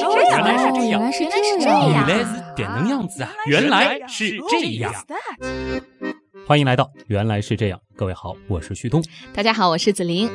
是哦这样，原来是这原样来是这原，来是点能样子啊！原来是这样。欢迎来到原来是这样，各位好，我是旭东。大家好，我是子琳。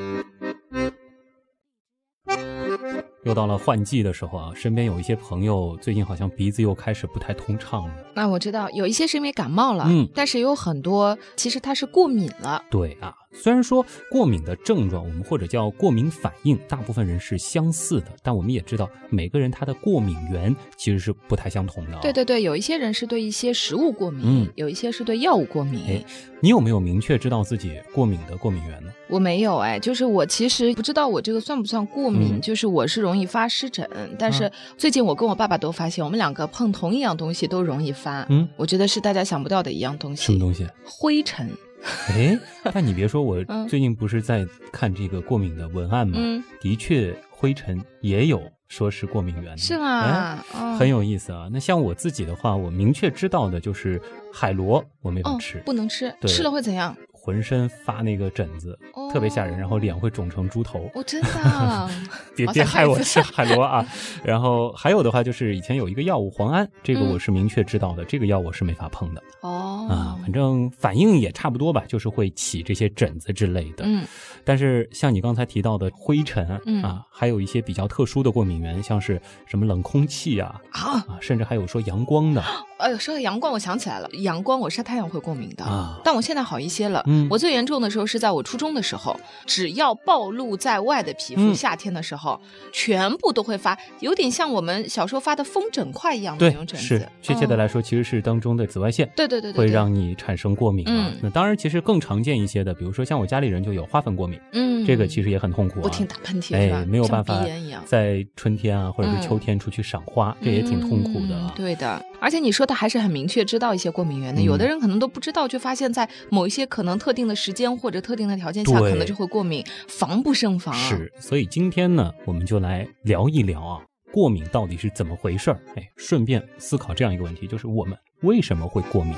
又到了换季的时候啊，身边有一些朋友最近好像鼻子又开始不太通畅了。那我知道有一些是因为感冒了，嗯但是有很多其实他是过敏了。对啊，虽然说过敏的症状我们或者叫过敏反应，大部分人是相似的，但我们也知道每个人他的过敏源其实是不太相同的、啊。对对对，有一些人是对一些食物过敏，嗯有一些是对药物过敏。哎你有没有明确知道自己过敏的过敏源呢？我没有哎，就是我其实不知道我这个算不算过敏，嗯就是我是容易发湿疹，但是最近我跟我爸爸都发现，我们两个碰同一样东西都容易发。嗯，我觉得是大家想不到的一样东西。什么东西？灰尘。哎，但你别说，我嗯最近不是在看这个过敏的文案吗？嗯，的确，灰尘也有说是过敏源的，是哎吗？哦很有意思啊。那像我自己的话，我明确知道的就是海螺，我没法哦吃，，不能吃，对吃了会怎样？浑身发那个疹子，哦特别吓人，然后脸会肿成猪头。哦，真的啊 别别 害我吃海螺啊！然后还有的话就是以前有一个药物磺胺，这个嗯我是明确知道的，这个药我是没法碰的哦啊。反正反应也差不多吧，就是会起这些疹子之类的。嗯但是像你刚才提到的灰尘嗯啊，还有一些比较特殊的过敏源，像是什么冷空气啊啊，啊，甚至还有说阳光的哎呦，说到阳光，我想起来了，阳光我晒太阳会过敏的，啊。但我现在好一些了。嗯我最严重的时候是在我初中的时候，只要暴露在外的皮肤，嗯夏天的时候，全部都会发，有点像我们小时候发的风疹块一样的对那种，疹是子。确切的嗯来说，其实是当中的紫外线。对对对对，对会让你产生过敏啊。嗯那当然，其实更常见一些的，比如说像我家里人就有花粉过敏，嗯，这个其实也很痛苦啊。不停打喷嚏？哎，没有办像法鼻炎一样。在春天啊，或者是嗯秋天出去赏花，这也挺痛苦的对的，而且你说的还是很明确，知道一些过敏源的。嗯有的人可能都不知道，就发现在某一些可能特定的时间或者特定的条件下，对可能就会过敏，防不胜防。啊是，所以今天呢，我们就来聊一聊啊，过敏到底是怎么回事儿？哎，顺便思考这样一个问题，就是我们为什么会过敏？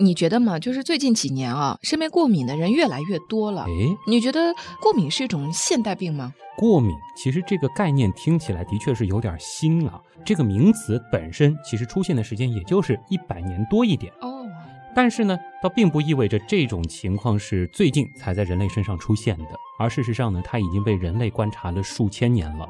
你觉得吗？就是最近几年啊，身边过敏的人越来越多了。哎，你觉得过敏是一种现代病吗？过敏其实这个概念听起来的确是有点新啊。这个名词本身其实出现的时间也就是一百年多一点。哦，但是呢，倒并不意味着这种情况是最近才在人类身上出现的，而事实上呢，它已经被人类观察了数千年了。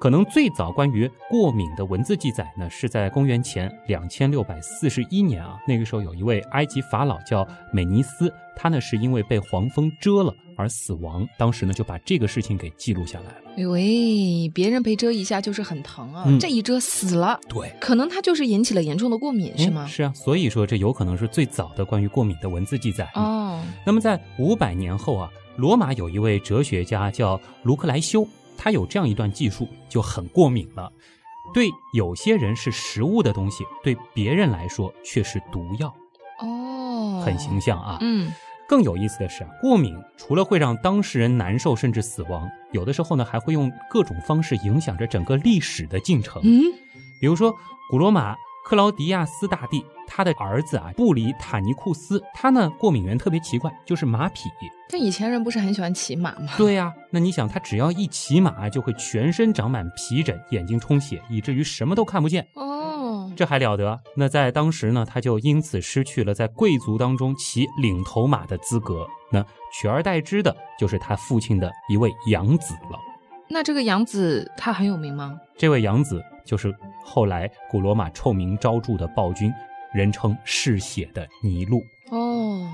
可能最早关于过敏的文字记载呢，是在公元前两千六百四十一年啊，那个时候有一位埃及法老叫美尼斯，他呢是因为被黄蜂蛰了而死亡，当时呢就把这个事情给记录下来了。哎喂，别人被蛰一下就是很疼啊，嗯这一蛰死了，对，可能他就是引起了严重的过敏，是吗？嗯是啊，所以说这有可能是最早的关于过敏的文字记载。哦，那么在五百年后啊，罗马有一位哲学家叫卢克莱修，他有这样一段记述，就很过敏了。对有些人是食物的东西，对别人来说却是毒药，哦，很形象啊。嗯，更有意思的是啊，过敏除了会让当事人难受甚至死亡，有的时候呢还会用各种方式影响着整个历史的进程。嗯，比如说古罗马克劳迪亚斯大帝，他的儿子啊布里塔尼库斯，他呢过敏源特别奇怪，就是马匹。但以前人不是很喜欢骑马吗？对呀、那你想，他只要一骑马，就会全身长满皮疹，眼睛充血，以至于什么都看不见。哦，这还了得？那在当时呢，他就因此失去了在贵族当中骑领头马的资格。那取而代之的就是他父亲的一位养子了。那这个养子他很有名吗？这位养子就是后来古罗马臭名昭著的暴君，人称嗜血的尼禄。哦，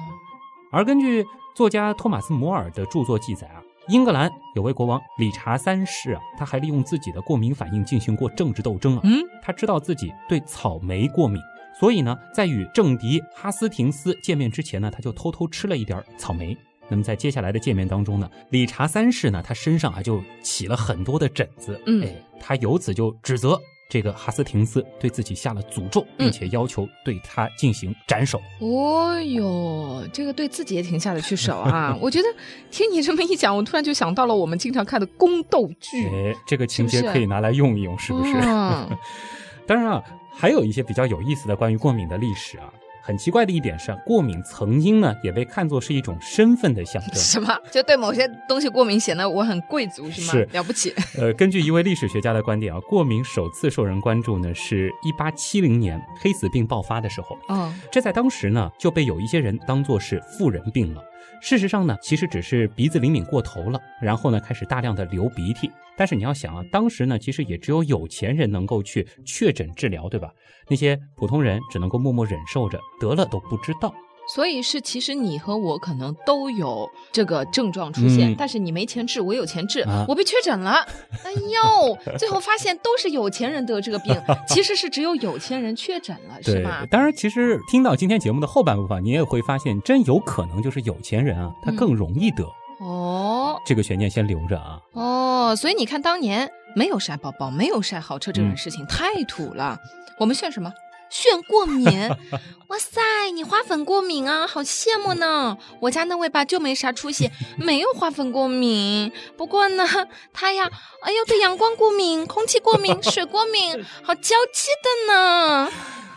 而根据作家托马斯·摩尔的著作记载啊，英格兰有位国王理查三世啊，他还利用自己的过敏反应进行过政治斗争啊。嗯，他知道自己对草莓过敏，所以呢，在与政敌哈斯廷斯见面之前呢，他就偷偷吃了一点草莓。那么在接下来的见面当中呢，理查三世呢，他身上啊就起了很多的疹子，嗯哎，他由此就指责这个哈斯廷斯对自己下了诅咒，并且要求对他进行斩首。哦哟，这个对自己也挺下得去手啊！我觉得听你这么一讲，我突然就想到了我们经常看的宫斗剧。哎，这个情节可以拿来用一用，是不是？嗯 当然啊，还有一些比较有意思的关于过敏的历史啊。很奇怪的一点是，过敏曾经呢也被看作是一种身份的象征。什么？就对某些东西过敏，显得我很贵族是吗？是了不起。呃，根据一位历史学家的观点啊，过敏首次受人关注呢，是一八七零年黑死病爆发的时候。哦，这在当时呢就被有一些人当作是富人病了。事实上呢，其实只是鼻子灵敏过头了，然后呢开始大量的流鼻涕。但是你要想啊，当时呢其实也只有有钱人能够去确诊治疗，对吧？那些普通人只能够默默忍受着，得了都不知道。所以是，其实你和我可能都有这个症状出现，嗯但是你没钱治，我有钱治，啊我被确诊了。哎呦，最后发现都是有钱人得这个病，其实是只有有钱人确诊了，是对吧，？当然，其实听到今天节目的后半部分，你也会发现，真有可能就是有钱人啊，他嗯更容易得。哦这个悬念先留着啊。哦，所以你看，当年没有晒包包，没有晒豪车这嗯种事情、太土了。我们炫什么？炫过敏！哇塞，你花粉过敏啊，好羡慕呢！我家那位吧就没啥出息，没有花粉过敏。不过呢，他呀，哎呦，对阳光过敏、空气过敏、水过敏，好娇气的呢。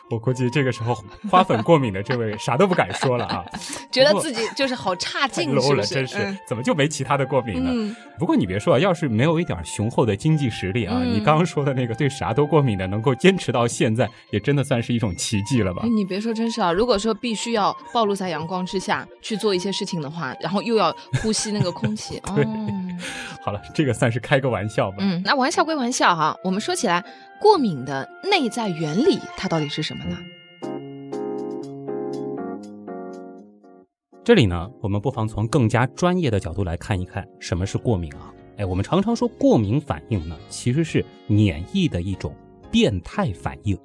我估计这个时候花粉过敏的这位啥都不敢说了啊，觉得自己就是好差太劲，low 了？真是、嗯怎么就没其他的过敏呢？嗯不过你别说啊，要是没有一点雄厚的经济实力啊，嗯你刚刚说的那个对啥都过敏的，能够坚持到现在，也真的算是一种奇迹了吧哎，？你别说，真是啊！如果说必须要暴露在阳光之下去做一些事情的话，然后又要呼吸那个空气，对哦，好了，这个算是开个玩笑吧。嗯，那玩笑归玩笑哈，我们说起来，过敏的内在原理它到底是什么呢？这里呢，我们不妨从更加专业的角度来看一看什么是过敏啊。哎，我们常常说过敏反应呢，其实是免疫的一种变态反应。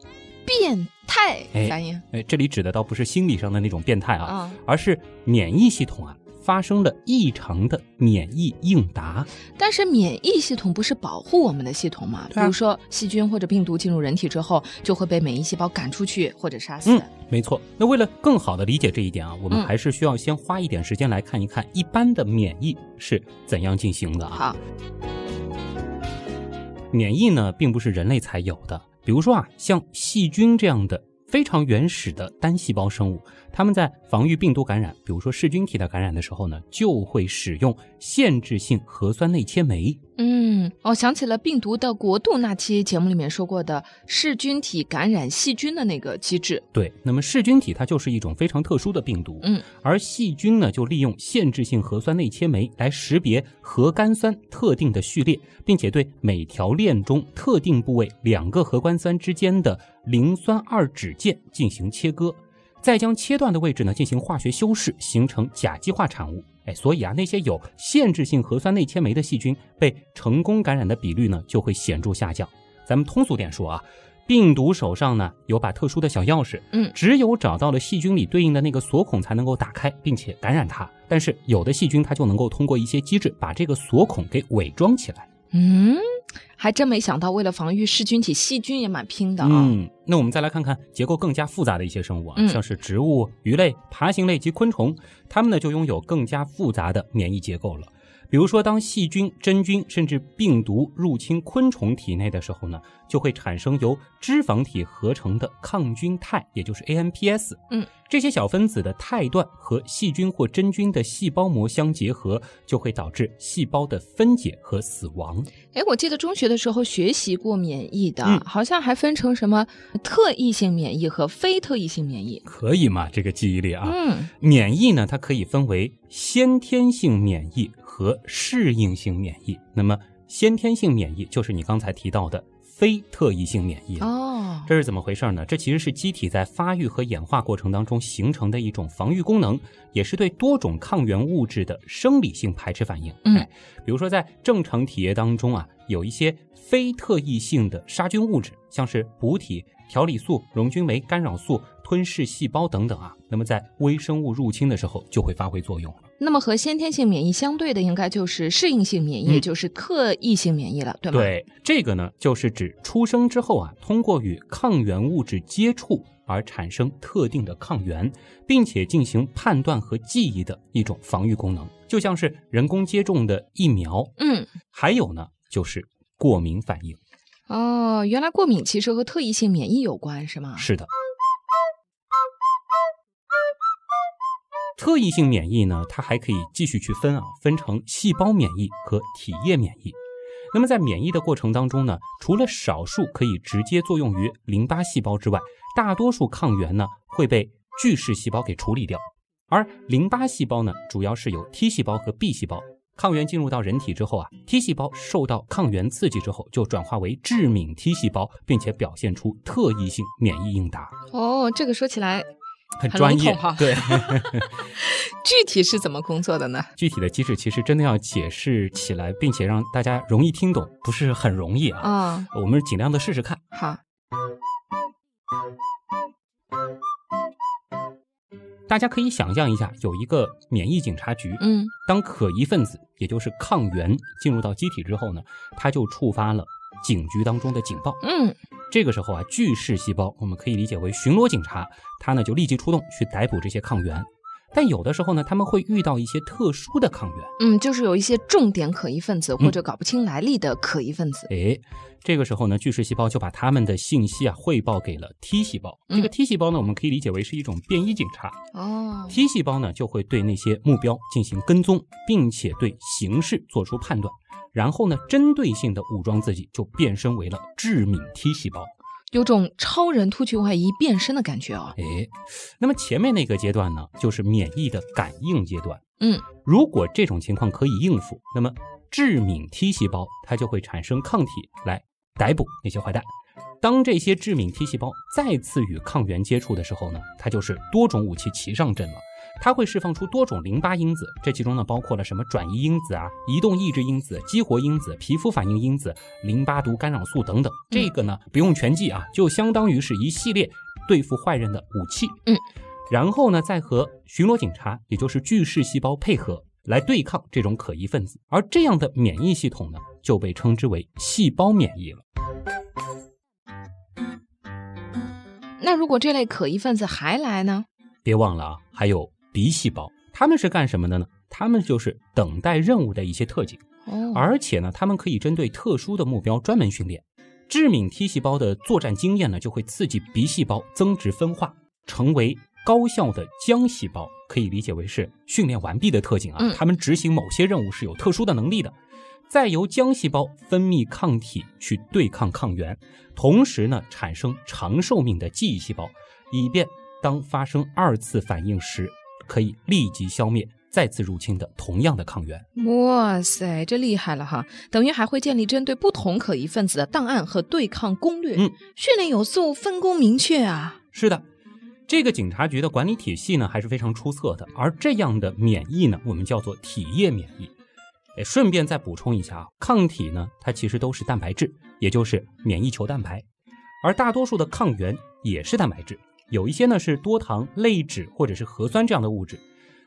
变态哎反应哎，这里指的倒不是心理上的那种变态啊，啊，而是免疫系统啊发生了异常的免疫应答。但是免疫系统不是保护我们的系统吗？对啊比如说细菌或者病毒进入人体之后，就会被免疫细胞赶出去或者杀死。嗯，没错。那为了更好的理解这一点啊，我们嗯还是需要先花一点时间来看一看一般的免疫是怎样进行的啊。好，免疫呢，并不是人类才有的。比如说啊，像细菌这样的非常原始的单细胞生物，它们在防御病毒感染，比如说噬菌体的感染的时候呢，就会使用限制性核酸内切酶。嗯，我想起了病毒的国度那期节目里面说过的噬菌体感染细菌的那个机制。对，那么噬菌体它就是一种非常特殊的病毒，嗯，而细菌呢就利用限制性核酸内切酶来识别核苷酸特定的序列，并且对每条链中特定部位两个核苷酸之间的磷酸二酯键进行切割，再将切断的位置呢进行化学修饰，形成甲基化产物。哎，所以啊，那些有限制性核酸内切酶的细菌被成功感染的比率呢就会显著下降。咱们通俗点说啊，病毒手上呢有把特殊的小钥匙，嗯只有找到了细菌里对应的那个锁孔才能够打开，并且感染它。但是有的细菌它就能够通过一些机制把这个锁孔给伪装起来。嗯，还真没想到，为了防御噬菌体，细菌也蛮拼的啊。嗯，那我们再来看看结构更加复杂的一些生物啊，嗯像是植物、鱼类、爬行类及昆虫，它们呢就拥有更加复杂的免疫结构了。比如说，当细菌、真菌甚至病毒入侵昆虫体内的时候呢，就会产生由脂肪体合成的抗菌肽，也就是 AMPS。嗯，这些小分子的肽段和细菌或真菌的细胞膜相结合，就会导致细胞的分解和死亡。哎，我记得中学的时候学习过免疫的，嗯好像还分成什么特异性免疫和非特异性免疫。可以吗？这个记忆力啊。嗯，免疫呢，它可以分为先天性免疫和适应性免疫。那么，先天性免疫就是你刚才提到的非特异性免疫了。哦，这是怎么回事呢？这其实是机体在发育和演化过程当中形成的一种防御功能，也是对多种抗原物质的生理性排斥反应。嗯哎，比如说在正常体液当中啊，有一些非特异性的杀菌物质，像是补体、调理素、溶菌酶、干扰素、吞噬细胞等等啊，那么在微生物入侵的时候就会发挥作用了。那么和先天性免疫相对的，应该就是适应性免疫，就是特异性免疫了，对吗？，对，这个呢，就是指出生之后啊，通过与抗原物质接触而产生特定的抗原，并且进行判断和记忆的一种防御功能，就像是人工接种的疫苗。嗯，还有呢，就是过敏反应。哦，原来过敏其实和特异性免疫有关，是吗？是的。特异性免疫呢，它还可以继续去分啊，分成细胞免疫和体液免疫。那么在免疫的过程当中呢，除了少数可以直接作用于淋巴细胞之外，大多数抗原呢会被巨噬细胞给处理掉。而淋巴细胞呢，主要是有 T 细胞和 B 细胞。抗原进入到人体之后啊，T 细胞受到抗原刺激之后，就转化为致敏 T 细胞，并且表现出特异性免疫应答。哦，这个说起来很专业。对，具体是怎么工作的呢？具体的机制其实真的要解释起来，并且让大家容易听懂，不是很容易啊。啊，我们尽量的试试看。好。大家可以想象一下，有一个免疫警察局。嗯，当可疑分子，也就是抗原进入到机体之后呢，它就触发了警局当中的警报。嗯，这个时候啊，巨噬细胞我们可以理解为巡逻警察，它呢就立即出动去逮捕这些抗原。但有的时候呢，他们会遇到一些特殊的抗原，嗯，就是有一些重点可疑分子或者搞不清来历的可疑分子。哎，这个时候呢，巨噬细胞就把他们的信息啊汇报给了 T 细胞。这个 T 细胞呢，我们可以理解为是一种便衣警察。哦，T 细胞呢就会对那些目标进行跟踪，并且对形势做出判断，然后呢，针对性的武装自己，就变身为了致敏 T 细胞。有种超人突去外衣变身的感觉哦。哎，那么前面那个阶段呢，就是免疫的感应阶段。嗯，如果这种情况可以应付，那么致敏 T 细胞它就会产生抗体来逮捕那些坏蛋。当这些致敏 T 细胞再次与抗原接触的时候呢，它就是多种武器齐上阵了。它会释放出多种淋巴因子，这其中呢包括了什么转移因子啊、移动抑制因子、激活因子、皮肤反应因子、淋巴毒干扰素等等。这个呢不用全记啊，就相当于是一系列对付坏人的武器。嗯，然后呢再和巡逻警察，也就是巨噬细胞配合来对抗这种可疑分子，而这样的免疫系统呢就被称之为细胞免疫了。那如果这类可疑分子还来呢？别忘了啊，还有。B 细胞，他们是干什么的呢？他们就是等待任务的一些特警，哦，而且呢，他们可以针对特殊的目标专门训练。致敏 T 细胞的作战经验呢，就会刺激 B 细胞增殖分化，成为高效的浆细胞，可以理解为是训练完毕的特警啊。他们执行某些任务是有特殊的能力的，再由浆细胞分泌抗体去对抗抗原，同时呢，产生长寿命的记忆细胞，以便当发生二次反应时。可以立即消灭再次入侵的同样的抗原。哇塞，这厉害了哈！等于还会建立针对不同可疑分子的档案和对抗攻略。嗯，训练有素，分工明确啊。是的，这个警察局的管理体系呢还是非常出色的。而这样的免疫呢，我们叫做体液免疫。哎，顺便再补充一下啊，抗体呢，它其实都是蛋白质，也就是免疫球蛋白，而大多数的抗原也是蛋白质。有一些呢是多糖类脂或者是核酸这样的物质，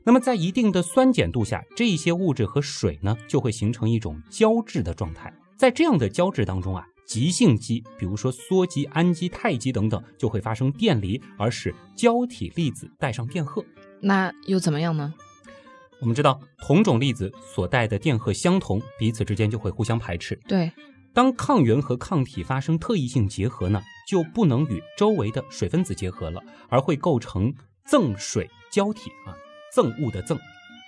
那么在一定的酸碱度下，这一些物质和水呢就会形成一种胶质的状态。在这样的胶质当中啊，极性基，比如说羧基、氨基、肽基等等，就会发生电离，而使胶体粒子带上电荷。那又怎么样呢？我们知道，同种粒子所带的电荷相同，彼此之间就会互相排斥。对。当抗原和抗体发生特异性结合呢，就不能与周围的水分子结合了，而会构成赠水胶体啊，赠物的赠。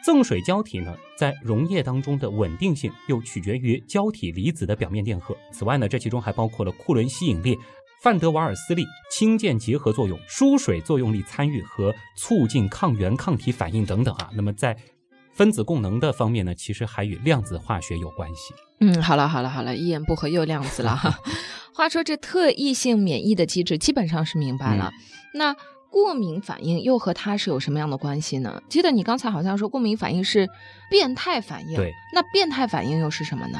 赠水胶体呢，在溶液当中的稳定性又取决于胶体离子的表面电荷。此外呢，这其中还包括了库伦吸引力、范德瓦尔斯力、氢键结合作用、疏水作用力参与和促进抗原抗体反应等等啊。那么在分子供能的方面呢，其实还与量子化学有关系。嗯，好了好了好了，一言不合又量子了哈。话说这特异性免疫的机制基本上是明白了，那过敏反应又和它是有什么样的关系呢？记得你刚才好像说过敏反应是变态反应，对，那变态反应又是什么呢？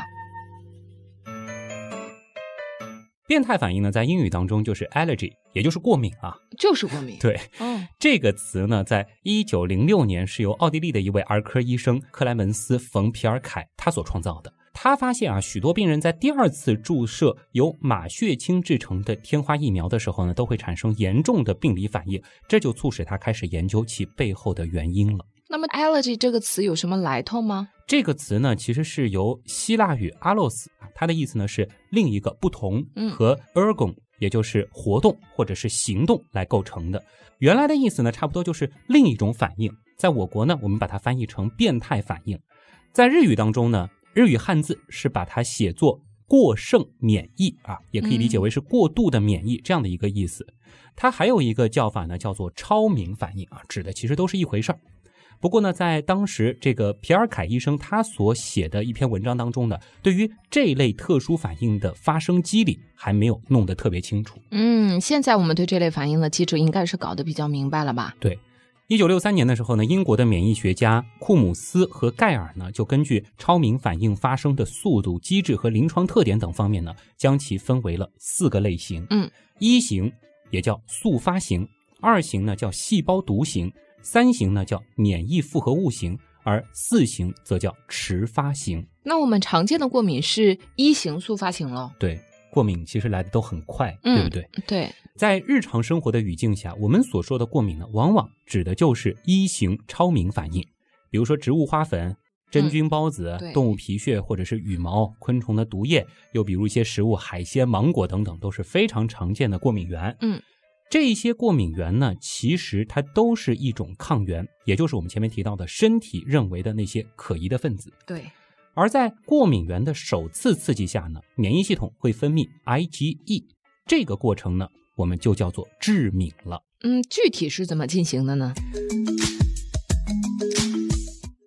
变态反应呢，在英语当中就是 allergy，也就是过敏啊，就是过敏。对，哦，这个词呢，在一九零六年是由奥地利的一位儿科医生克莱门斯·冯·皮尔凯他所创造的。他发现啊，许多病人在第二次注射由马血清制成的天花疫苗的时候呢，都会产生严重的病理反应，这就促使他开始研究其背后的原因了。那么 allergy 这个词有什么来头吗？这个词呢，其实是由希腊语 alos，它的意思呢是另一个不同，和 ergon，也就是活动或者是行动来构成的。原来的意思呢，差不多就是另一种反应。在我国呢，我们把它翻译成变态反应。在日语当中呢，日语汉字是把它写作过剩免疫啊，也可以理解为是过度的免疫这样的一个意思。它还有一个叫法呢，叫做超敏反应啊，指的其实都是一回事儿。不过呢，在当时这个皮尔凯医生他所写的一篇文章当中呢，对于这类特殊反应的发生机理还没有弄得特别清楚。嗯，现在我们对这类反应的机制应该是搞得比较明白了吧？对，一九六三年的时候呢，英国的免疫学家库姆斯和盖尔呢，就根据超敏反应发生的速度、机制和临床特点等方面呢，将其分为了四个类型。嗯，一型也叫速发型，二型呢叫细胞毒型。三型呢叫免疫复合物型，而四型则叫迟发型。那我们常见的过敏是一型速发型了？对，过敏其实来的都很快，嗯对不对？对，在日常生活的语境下，我们所说的过敏呢，往往指的就是一型超敏反应，比如说植物花粉、真菌孢子、对动物皮屑或者是羽毛、昆虫的毒液，又比如一些食物、海鲜、芒果等等，都是非常常见的过敏源。嗯，这些过敏原呢，其实它都是一种抗原，也就是我们前面提到的身体认为的那些可疑的分子。对，而在过敏源的首次刺激下呢，免疫系统会分泌 IgE，这个过程呢，我们就叫做致敏了。嗯，具体是怎么进行的呢？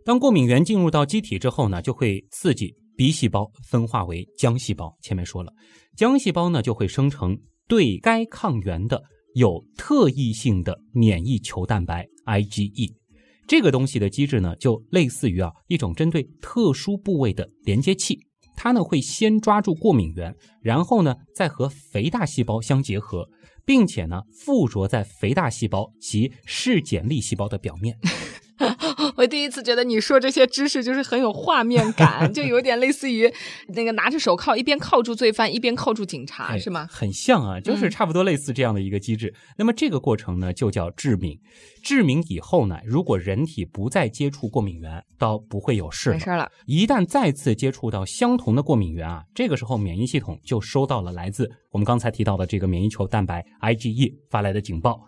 当过敏原进入到机体之后呢，就会刺激 B 细胞分化为浆细胞。前面说了，浆细胞呢就会生成对该抗原的有特异性的免疫球蛋白 IgE。这个东西的机制呢，就类似于啊一种针对特殊部位的连接器，它呢会先抓住过敏源，然后呢再和肥大细胞相结合，并且呢附着在肥大细胞及嗜碱粒细胞的表面。我第一次觉得你说这些知识就是很有画面感，就有点类似于那个拿着手铐一边铐住罪犯一边铐住警察，哎是吗？很像啊，就是嗯差不多类似这样的一个机制。那么这个过程呢，就叫致敏。致敏以后呢，如果人体不再接触过敏源，倒不会有事了。没事了。一旦再次接触到相同的过敏源啊，这个时候免疫系统就收到了来自我们刚才提到的这个免疫球蛋白 IgE 发来的警报，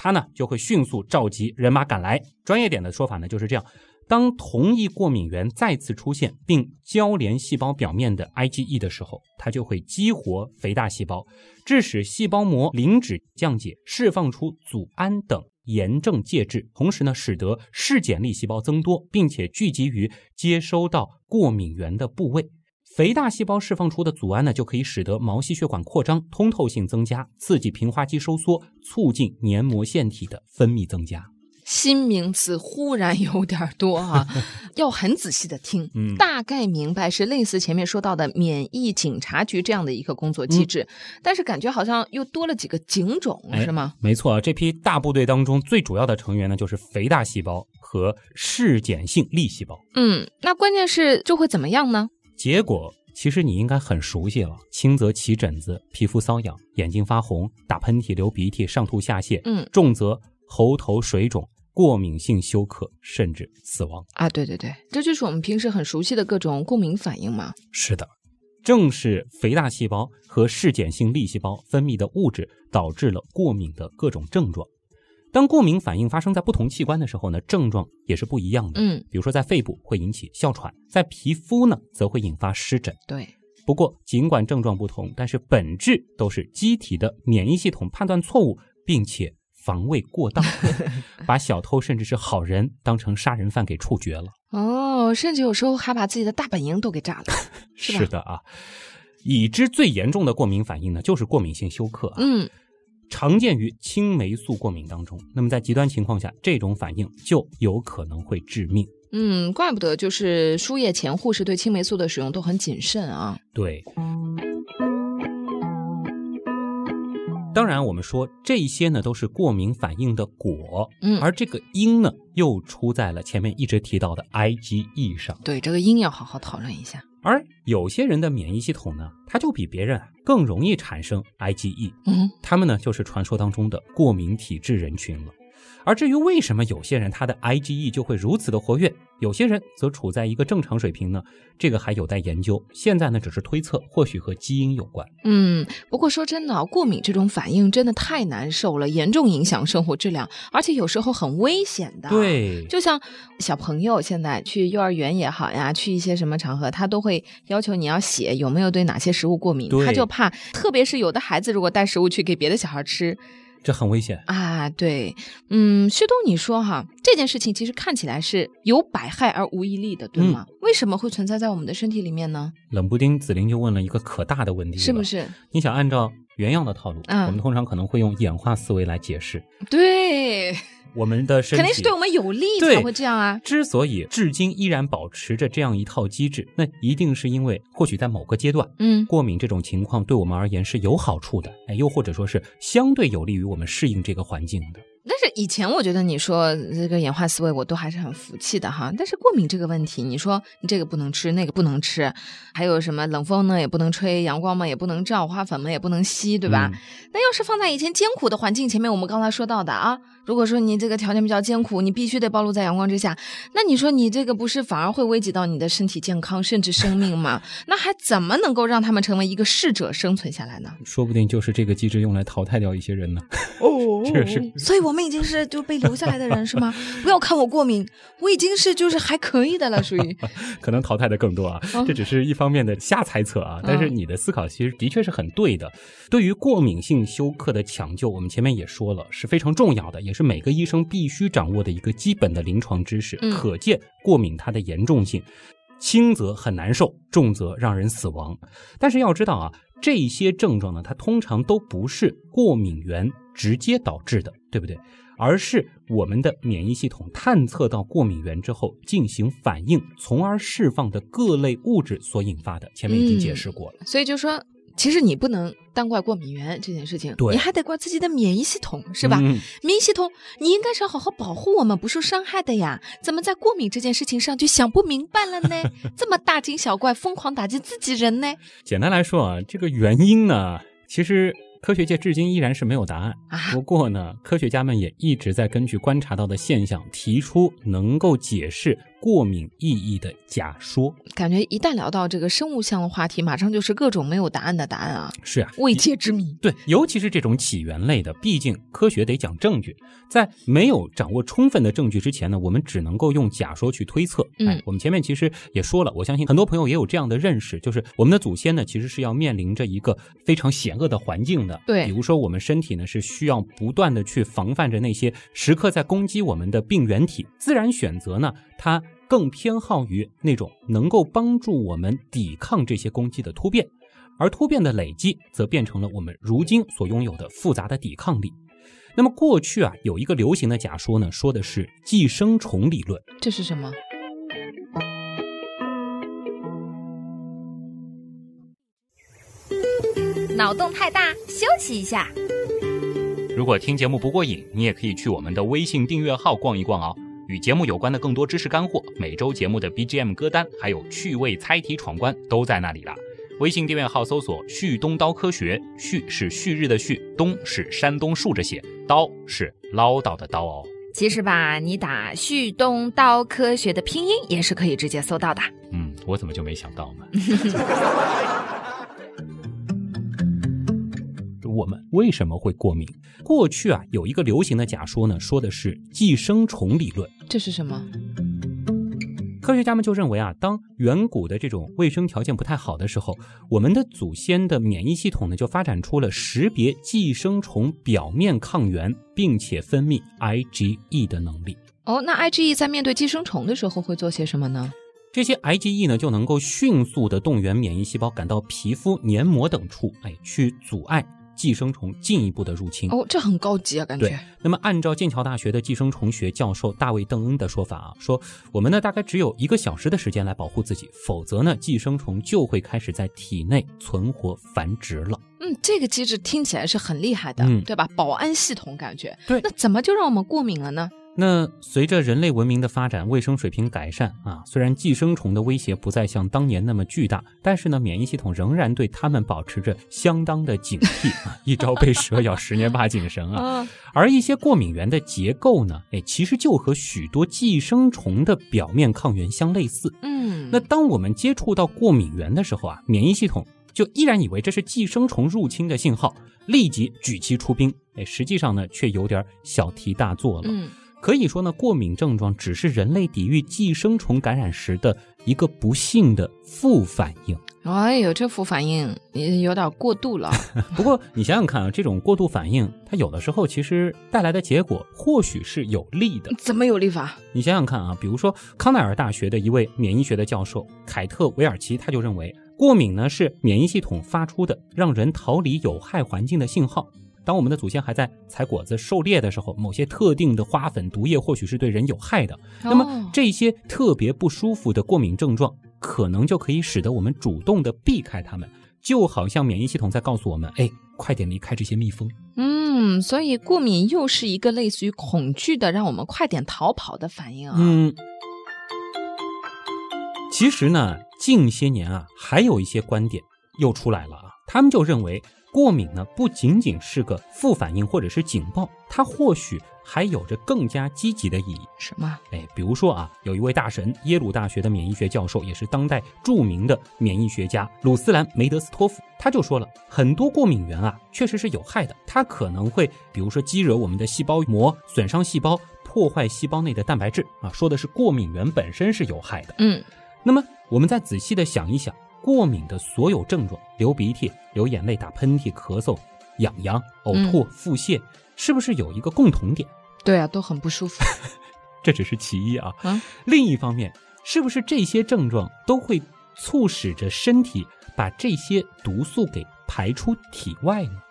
它呢就会迅速召集人马赶来。专业点的说法呢就是这样：当同一过敏源再次出现并交联细胞表面的 IgE 的时候，它就会激活肥大细胞，致使细胞膜磷脂降解，释放出组胺等。炎症介质，同时呢，使得嗜碱粒细胞增多，并且聚集于接收到过敏源的部位。肥大细胞释放出的组胺呢，就可以使得毛细血管扩张、通透性增加，刺激平滑肌收缩，促进黏膜腺体的分泌增加。新名词忽然有点多啊，要很仔细的听。嗯大概明白是类似前面说到的免疫警察局这样的一个工作机制，但是感觉好像又多了几个警种，哎是吗？没错，这批大部队当中最主要的成员呢，就是肥大细胞和嗜碱性粒细胞。嗯，那关键是就会怎么样呢？结果其实你应该很熟悉了，轻则起疹子、皮肤瘙痒、眼睛发红、打喷嚏、流鼻涕、上吐下泻；嗯重则喉头水肿、过敏性休克，甚至死亡。啊，对对对，这就是我们平时很熟悉的各种过敏反应嘛。是的，正是肥大细胞和嗜碱性粒细胞分泌的物质导致了过敏的各种症状。当过敏反应发生在不同器官的时候呢，症状也是不一样的。嗯，比如说在肺部会引起哮喘，在皮肤呢则会引发湿疹。对，不过尽管症状不同，但是本质都是机体的免疫系统判断错误，并且防卫过当，把小偷甚至是好人当成杀人犯给处决了。哦，甚至有时候还把自己的大本营都给炸了。是 是的啊，已知最严重的过敏反应呢，就是过敏性休克啊。嗯，常见于青霉素过敏当中。那么在极端情况下，这种反应就有可能会致命。嗯，怪不得就是输液前护士对青霉素的使用都很谨慎啊。对。当然，我们说这些呢都是过敏反应的果，嗯而这个因呢又出在了前面一直提到的 IgE 上。对，这个因要好好讨论一下。而有些人的免疫系统呢，它就比别人啊更容易产生 IgE，嗯，他们呢就是传说当中的过敏体质人群了。而至于为什么有些人他的 IgE 就会如此的活跃，有些人则处在一个正常水平呢？这个还有待研究。现在呢，只是推测，或许和基因有关。嗯，不过说真的，过敏这种反应真的太难受了，严重影响生活质量，而且有时候很危险的。对，就像小朋友现在去幼儿园也好呀，去一些什么场合，他都会要求你要写有没有对哪些食物过敏，他就怕，特别是有的孩子如果带食物去给别的小孩吃。这很危险啊！对，嗯，旭东，你说哈，这件事情其实看起来是有百害而无一利的，对吗？为什么会存在在我们的身体里面呢？冷不丁，紫菱就问了一个可大的问题，是不是？你想按照原样的套路，我们通常可能会用演化思维来解释。对。我们的身体肯定是对我们有利才会这样啊！之所以至今依然保持着这样一套机制，那一定是因为或许在某个阶段，嗯，过敏这种情况对我们而言是有好处的，哎，又或者说是相对有利于我们适应这个环境的。但是以前我觉得你说这个演化思维，我都还是很服气的哈。但是过敏这个问题，你说你这个不能吃，那个不能吃，还有什么冷风呢也不能吹，阳光嘛也不能照，花粉嘛也不能吸，对吧？那要是放在以前艰苦的环境，前面我们刚才说到的啊，如果说你这个条件比较艰苦，你必须得暴露在阳光之下，那你说你这个不是反而会危及到你的身体健康甚至生命吗？那还怎么能够让他们成为一个适者生存下来呢？说不定就是这个机制用来淘汰掉一些人呢。哦，确实，所以我们。我们已经是就被留下来的人是吗？不要看我过敏，我已经是就是还可以的了，属于 可能淘汰的更多啊。这只是一方面的瞎猜测啊，但是你的思考其实的确是很对的。对于过敏性休克的抢救，我们前面也说了是非常重要的，也是每个医生必须掌握的一个基本的临床知识。可见过敏它的严重性，轻则很难受，重则让人死亡。但是要知道啊，这些症状呢，它通常都不是过敏源。直接导致的，对不对？而是我们的免疫系统探测到过敏源之后进行反应，从而释放的各类物质所引发的。前面已经解释过了。所以就说，其实你不能单怪过敏源这件事情，你还得怪自己的免疫系统，是吧？免疫系统，你应该是要好好保护我们不受伤害的呀。怎么在过敏这件事情上就想不明白了呢？这么大惊小怪，疯狂打击自己人呢？简单来说啊，这个原因呢，其实。科学界至今依然是没有答案。不过呢，科学家们也一直在根据观察到的现象，提出能够解释。过敏意义的假说，感觉一旦聊到这个生物相的话题，马上就是各种没有答案的答案啊！是啊，未解之谜。对，尤其是这种起源类的，毕竟科学得讲证据，在没有掌握充分的证据之前呢，我们只能够用假说去推测。哎，我们前面其实也说了，我相信很多朋友也有这样的认识，就是我们的祖先呢，其实是要面临着一个非常险恶的环境的。对，比如说我们身体呢，是需要不断的去防范着那些时刻在攻击我们的病原体，自然选择呢，它。更偏好于那种能够帮助我们抵抗这些攻击的突变，而突变的累积则变成了我们如今所拥有的复杂的抵抗力。那么过去啊，有一个流行的假说呢，说的是寄生虫理论。这是什么？脑洞太大，休息一下。如果听节目不过瘾，你也可以去我们的微信订阅号逛一逛哦。与节目有关的更多知识干货，每周节目的 BGM 歌单，还有趣味猜题闯关都在那里了。微信订阅号搜索“旭东刀科学”，旭是旭日的旭，东是山东竖着写，刀是唠叨的刀哦。其实吧，你打“旭东刀科学”的拼音也是可以直接搜到的。嗯，我怎么就没想到呢？我们为什么会过敏？过去啊，有一个流行的假说呢，说的是寄生虫理论。这是什么？科学家们就认为啊，当远古的这种卫生条件不太好的时候，我们的祖先的免疫系统呢，就发展出了识别寄生虫表面抗原，并且分泌 IgE 的能力。哦，那 IgE 在面对寄生虫的时候会做些什么呢？这些 IgE 呢，就能够迅速的动员免疫细胞赶到皮肤、黏膜等处，哎，去阻碍。寄生虫进一步的入侵哦，这很高级啊，感觉。对，那么按照剑桥大学的寄生虫学教授大卫邓恩的说法啊，说我们呢大概只有一个小时的时间来保护自己，否则呢寄生虫就会开始在体内存活繁殖了。嗯，这个机制听起来是很厉害的，对吧？保安系统感觉。对，那怎么就让我们过敏了呢？那随着人类文明的发展，卫生水平改善啊，虽然寄生虫的威胁不再像当年那么巨大，但是呢，免疫系统仍然对它们保持着相当的警惕啊，一朝被蛇咬，十年怕井绳啊。啊，而一些过敏源的结构呢，哎，其实就和许多寄生虫的表面抗原相类似。嗯，那当我们接触到过敏源的时候啊，免疫系统就依然以为这是寄生虫入侵的信号，立即举旗出兵。哎，实际上呢，却有点小题大做了。嗯，可以说呢，过敏症状只是人类抵御寄生虫感染时的一个不幸的副反应。哎呦，这副反应也有点过度了。不过你想想看啊，这种过度反应，它有的时候其实带来的结果或许是有利的。怎么有利法？你想想看啊，比如说康奈尔大学的一位免疫学的教授凯特·维尔奇，他就认为过敏呢是免疫系统发出的让人逃离有害环境的信号。当我们的祖先还在采果子、狩猎的时候，某些特定的花粉毒液或许是对人有害的。那么哦这些特别不舒服的过敏症状，可能就可以使得我们主动的避开它们，就好像免疫系统在告诉我们：哎，快点离开这些蜜蜂。嗯，所以过敏又是一个类似于恐惧的，让我们快点逃跑的反应啊。嗯，其实呢，近些年啊，还有一些观点又出来了啊，他们就认为过敏呢不仅仅是个副反应或者是警报，它或许还有着更加积极的意义。什么？哎，比如说啊，有一位大神，耶鲁大学的免疫学教授，也是当代著名的免疫学家鲁斯兰梅德斯托夫，他就说了，很多过敏源啊，确实是有害的，它可能会，比如说激惹我们的细胞膜，损伤细胞，破坏细胞内的蛋白质啊，说的是过敏源本身是有害的。嗯，那么我们再仔细的想一想，过敏的所有症状，流鼻涕、流眼泪、打喷嚏、咳嗽、痒痒、呕吐、腹泻，是不是有一个共同点？对啊，都很不舒服。这只是其一啊。嗯另一方面，是不是这些症状都会促使着身体把这些毒素给排出体外呢？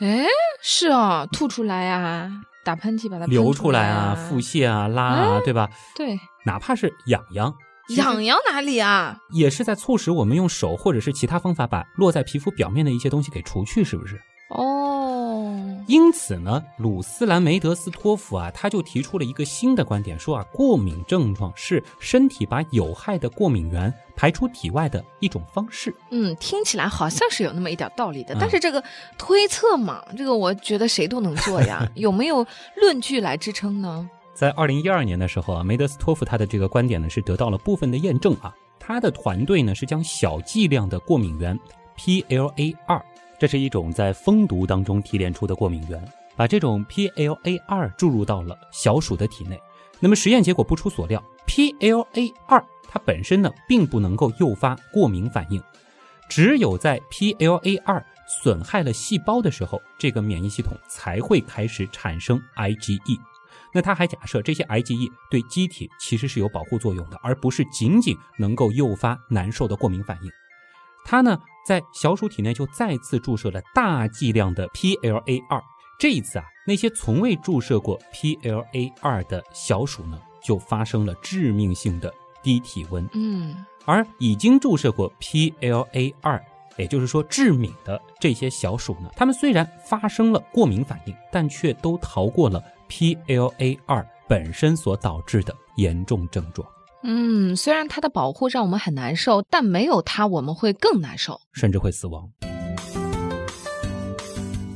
哎，是哦，吐出来啊，打喷嚏把它喷流出出来啊，啊，腹泻啊，拉啊，对吧？对，哪怕是痒痒，痒痒哪里啊？也是在促使我们用手或者是其他方法把落在皮肤表面的一些东西给除去，是不是？哦，因此呢，鲁斯兰梅德斯托夫啊，他就提出了一个新的观点，说啊，过敏症状是身体把有害的过敏源排出体外的一种方式。嗯，听起来好像是有那么一点道理的，嗯但是这个推测嘛，这个我觉得谁都能做呀，有没有论据来支撑呢？在二零一二年的时候啊，梅德斯托夫他的这个观点呢是得到了部分的验证啊。他的团队呢是将小剂量的过敏原 PLA 二，这是一种在蜂毒当中提炼出的过敏原，把这种 PLA 二注入到了小鼠的体内。那么实验结果不出所料，PLA 二它本身呢并不能够诱发过敏反应，只有在 PLA 二损害了细胞的时候，这个免疫系统才会开始产生 IgE。那他还假设这些 IgE 对机体其实是有保护作用的，而不是仅仅能够诱发难受的过敏反应。他呢，在小鼠体内就再次注射了大剂量的 PLA 二。这一次啊，那些从未注射过 PLA 二的小鼠呢，就发生了致命性的低体温。嗯，而已经注射过 PLA 二，也就是说致敏的这些小鼠呢，它们虽然发生了过敏反应，但却都逃过了 PLA 二本身所导致的严重症状，嗯，虽然它的保护让我们很难受，但没有它我们会更难受。甚至会死亡。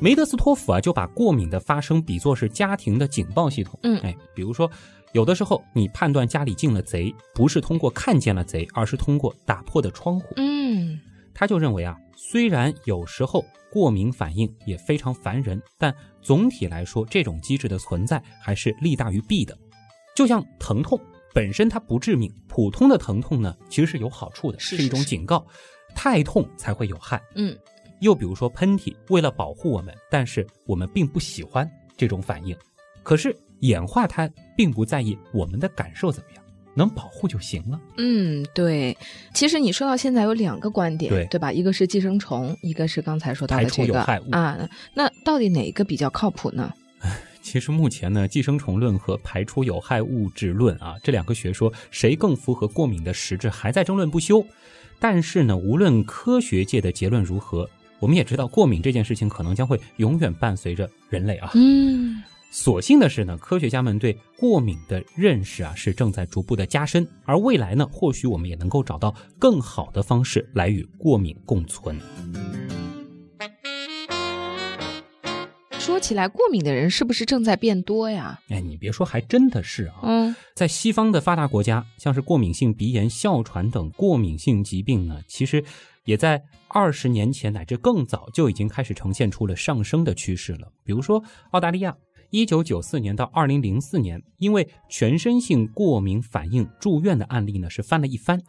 梅德斯托夫啊，就把过敏的发生比作是家庭的警报系统。嗯哎，比如说，有的时候你判断家里进了贼，不是通过看见了贼，而是通过打破的窗户。嗯，他就认为啊，虽然有时候过敏反应也非常烦人，但总体来说，这种机制的存在还是利大于弊的。就像疼痛本身它不致命，普通的疼痛呢其实是有好处的，是一种警告，太痛才会有害。嗯，又比如说喷嚏，为了保护我们，但是我们并不喜欢这种反应。可是演化它并不在意我们的感受怎么样，能保护就行了。嗯，对。其实你说到现在有两个观点，对吧？一个是寄生虫，一个是刚才说到的这个有害物啊。那到底哪一个比较靠谱呢？其实目前呢，寄生虫论和排出有害物质论啊，这两个学说谁更符合过敏的实质还在争论不休。但是呢，无论科学界的结论如何，我们也知道过敏这件事情可能将会永远伴随着人类啊。嗯，所幸的是呢，科学家们对过敏的认识啊是正在逐步的加深，而未来呢，或许我们也能够找到更好的方式来与过敏共存。说起来，过敏的人是不是正在变多呀？哎，你别说，还真的是啊。嗯，在西方的发达国家，像是过敏性鼻炎、哮喘等过敏性疾病呢，其实也在二十年前乃至更早就已经开始呈现出了上升的趋势了。比如说，澳大利亚，一九九四年到二零零四年，因为全身性过敏反应住院的案例呢是翻了一番，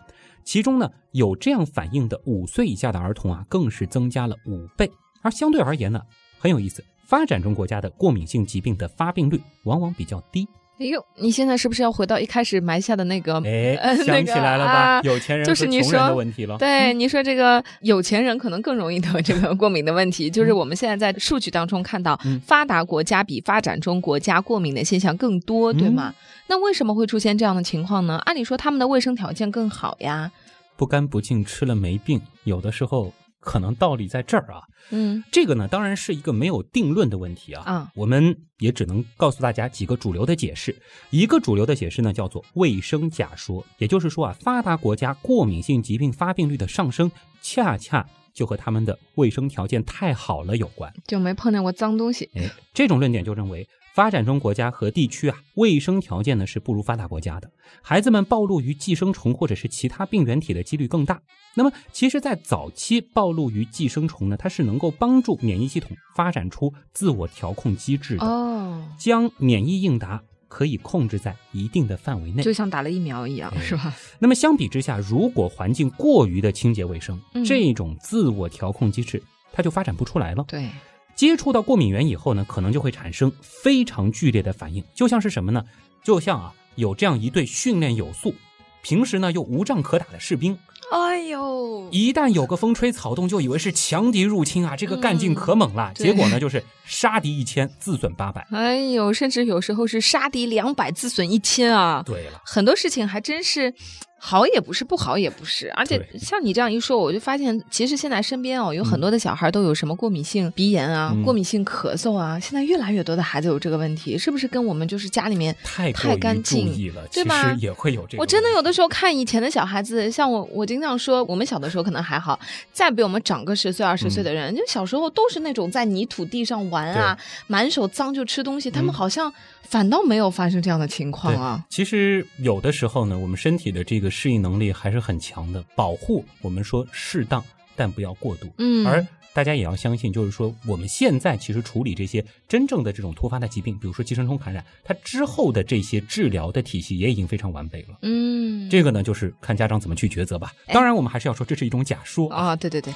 其中呢有这样反应的五岁以下的儿童啊，更是增加了五倍。而相对而言呢，很有意思。发展中国家的过敏性疾病的发病率往往比较低。哎呦，你现在是不是要回到一开始埋下的那个？哎，呃 想起来了吧？有钱人就是你说问题了。对，你说这个有钱人可能更容易得这个过敏的问题，就是我们现在在数据当中看到嗯，发达国家比发展中国家过敏的现象更多，对吗？嗯那为什么会出现这样的情况呢？按理说他们的卫生条件更好呀。不干不净吃了没病，有的时候可能道理在这儿啊。嗯这个呢，当然是一个没有定论的问题啊。啊我们也只能告诉大家几个主流的解释。一个主流的解释呢，叫做卫生假说，也就是说啊，发达国家过敏性疾病发病率的上升，恰恰就和他们的卫生条件太好了有关。就没碰见过脏东西。哎，这种论点就认为，发展中国家和地区啊，卫生条件呢是不如发达国家的，孩子们暴露于寄生虫或者是其他病原体的几率更大。那么，其实，在早期暴露于寄生虫呢，它是能够帮助免疫系统发展出自我调控机制的，哦，将免疫应答可以控制在一定的范围内。就像打了疫苗一样，哎是吧？那么相比之下，如果环境过于的清洁卫生，嗯这种自我调控机制它就发展不出来了。对，接触到过敏源以后呢，可能就会产生非常剧烈的反应，就像是什么呢？就像啊，有这样一队训练有素，平时呢又无仗可打的士兵，哎呦，一旦有个风吹草动，就以为是强敌入侵啊，这个干劲嗯可猛了。对结果呢，就是杀敌一千，自损八百。哎呦，甚至有时候是杀敌两百，自损一千啊！对了，很多事情还真是好也不是，不好也不是。而且像你这样一说，我就发现，其实现在身边哦有很多的小孩都有什么过敏性鼻炎啊、嗯过敏性咳嗽啊，现在越来越多的孩子有这个问题，是不是跟我们就是家里面太太干净了，对吧其实也会有这个。我真的有的时候看以前的小孩子，像我，我经常说，我们小的时候可能还好，再比我们长个十岁、二十岁的嗯人，就小时候都是那种在泥土地上玩啊，满手脏就吃东西，他们嗯好像反倒没有发生这样的情况啊。其实有的时候呢，我们身体的这个适应能力还是很强的。保护我们说适当，但不要过度。嗯，而大家也要相信，就是说我们现在其实处理这些真正的这种突发的疾病，比如说寄生虫感染，它之后的这些治疗的体系也已经非常完备了。嗯，这个呢，就是看家长怎么去抉择吧。当然，我们还是要说这是一种假说啊。啊，对对对。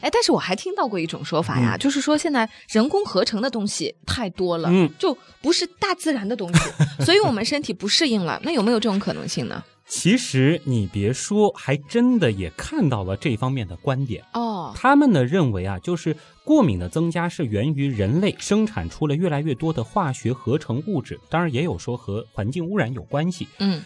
哎，但是我还听到过一种说法呀，嗯就是说现在人工合成的东西太多了，嗯就不是大自然的东西，所以我们身体不适应了。那有没有这种可能性呢？其实你别说，还真的也看到了这方面的观点。哦，他们呢认为啊，就是过敏的增加是源于人类生产出了越来越多的化学合成物质，当然也有说和环境污染有关系。嗯，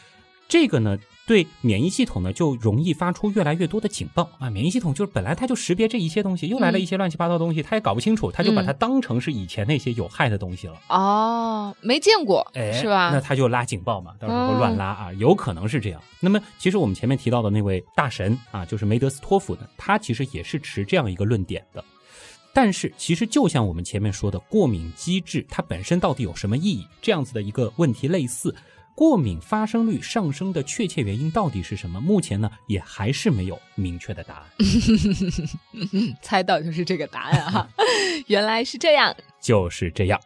这个呢，对免疫系统呢就容易发出越来越多的警报啊。免疫系统就是本来它就识别这一些东西，又来了一些乱七八糟的东西，它也搞不清楚，它就把它当成是以前那些有害的东西了。哦，没见过，哎，是吧？那它就拉警报嘛，到时候乱拉啊，有可能是这样。那么，其实我们前面提到的那位大神啊，就是梅德斯托夫呢，他其实也是持这样一个论点的。但是，其实就像我们前面说的，过敏机制它本身到底有什么意义？这样子的一个问题类似，过敏发生率上升的确切原因到底是什么？目前呢，也还是没有明确的答案。猜到就是这个答案哈，原来是这样。就是这样。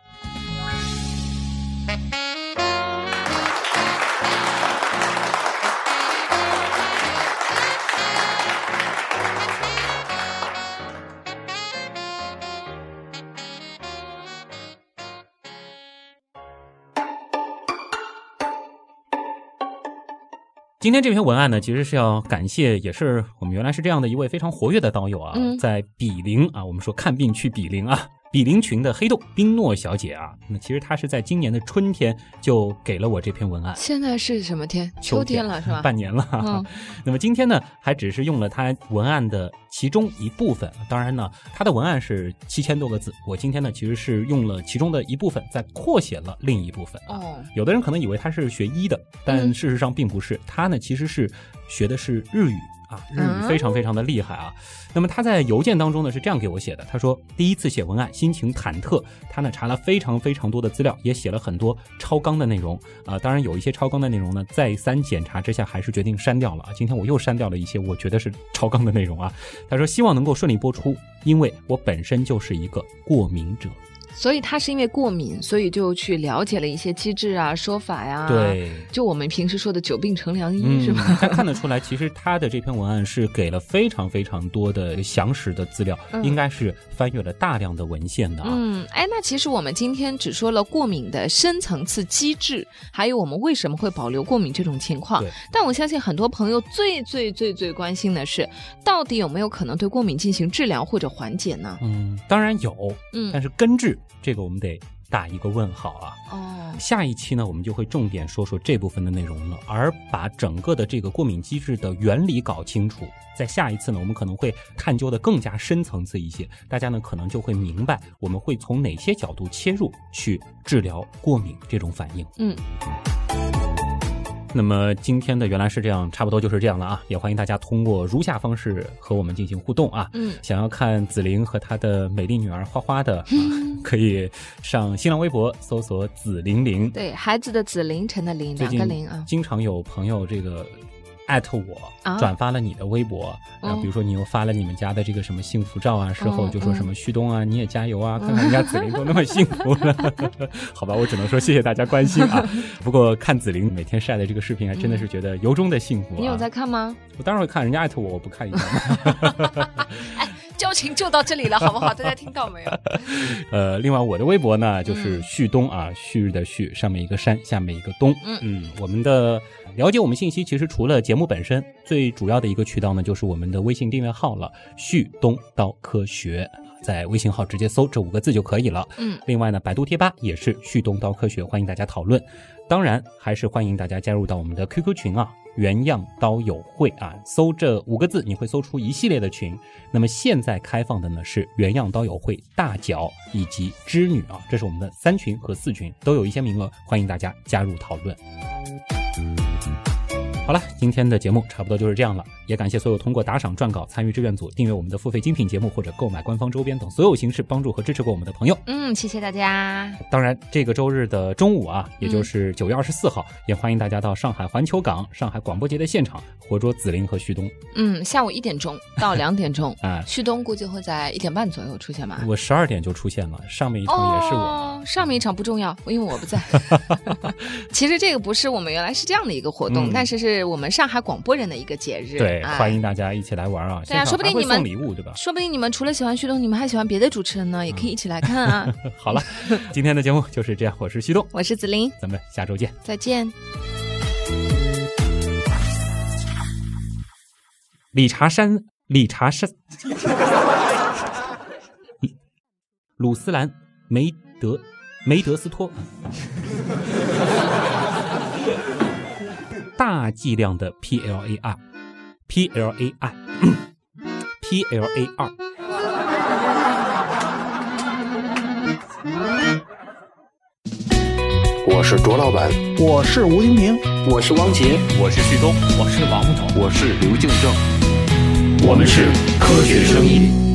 今天这篇文案呢，其实是要感谢，也是我们原来是这样的一位非常活跃的导友啊，嗯。在比邻啊，我们说看病去比邻啊，比邻群的黑洞冰诺小姐啊，那其实她是在今年的春天就给了我这篇文案，现在是什么天？秋天了是吧？半年了。嗯 那么今天呢，还只是用了她文案的其中一部分。当然呢，她的文案是七千多个字，我今天呢其实是用了其中的一部分，在扩写了另一部分啊。哦，有的人可能以为她是学医的，但嗯事实上并不是，他呢其实是学的是日语啊，日语嗯非常非常的厉害啊。那么他在邮件当中呢是这样给我写的，他说第一次写文案心情忐忑，他呢查了非常非常多的资料，也写了很多超纲的内容啊、当然有一些超纲的内容呢，再三检查之下还是决定删掉了啊。今天我又删掉了一些我觉得是超纲的内容啊。他说希望能够顺利播出，因为我本身就是一个过敏者。所以他是因为过敏，所以就去了解了一些机制啊、说法呀。，对。就我们平时说的“久病成良医”嗯，是吧？他看得出来，其实他的这篇文案是给了非常非常多的详实的资料，嗯应该是翻阅了大量的文献的啊。嗯，哎，那其实我们今天只说了过敏的深层次机制，还有我们为什么会保留过敏这种情况。但我相信很多朋友最最最最关心的是，到底有没有可能对过敏进行治疗或者缓解呢？嗯，当然有，嗯但是根治这个我们得打一个问号啊。哦，下一期呢，我们就会重点说说这部分的内容了，而把整个的这个过敏机制的原理搞清楚。在下一次呢，我们可能会探究的更加深层次一些，大家呢可能就会明白我们会从哪些角度切入去治疗过敏这种反应。嗯。那么今天的原来是这样，差不多就是这样了啊！也欢迎大家通过如下方式和我们进行互动啊。嗯想要看紫菱和她的美丽女儿花花的，啊、可以上新浪微博搜索“紫玲玲”。对，孩子的紫，凌晨的凌，两个零啊。经常有朋友这个艾特我，啊转发了你的微博，然后比如说你又发了你们家的这个什么幸福照啊，事后就说什么旭东啊，你也加油啊，看看人家紫菱都那么幸福了，好吧，我只能说谢谢大家关心啊。不过看紫菱每天晒的这个视频，还真的是觉得由衷的幸福、啊。你有在看吗？我当然会看，人家艾特我，我不看一下吗？交情就到这里了，好不好？大家听到没有？呃，另外我的微博呢，就是嗯旭东啊，旭日的旭，上面一个山，下面一个东。嗯我们的了解我们信息，其实除了节目本身，最主要的一个渠道呢，就是我们的微信订阅号了，旭东刀科学，在微信号直接搜这五个字就可以了。嗯，另外呢，百度贴吧也是旭东刀科学，欢迎大家讨论。当然，还是欢迎大家加入到我们的 QQ 群啊，原样刀友会啊，搜这五个字，你会搜出一系列的群。那么现在开放的呢是原样刀友会大脚以及织女啊，这是我们的三群和四群，都有一些名额，欢迎大家加入讨论。好了，今天的节目差不多就是这样了，也感谢所有通过打赏、撰稿、参与志愿组、订阅我们的付费精品节目或者购买官方周边等所有形式帮助和支持过我们的朋友。嗯，谢谢大家。当然，这个周日的中午啊，也就是九月二十四号，也欢迎大家到上海环球港、上海广播节的现场，活捉紫菱和旭东嗯，下午一点钟到两点钟，啊。旭东估计会在一点半左右出现吧。我十二点就出现了，上面一场也是我。哦，上面一场不重要，因为我不在。其实这个不是我们原来是这样的一个活动，嗯但是是我们上海广播人的一个节日。对，哎欢迎大家一起来玩啊！对啊说不定你们送礼物，对吧？说不定你们除了喜欢旭东，你们还喜欢别的主持人呢，也可以一起来看啊。好了，今天的节目就是这样，我是旭东，我是子琳，咱们下周见。再见。理查山，理查山，鲁斯兰梅德梅德斯托，大剂量的 PLA 二，PLA 二，PLA 二。我是卓老板，我是吴京平，我是汪杰，我是旭东，我是王木头，我是刘敬正。我们是科学声音。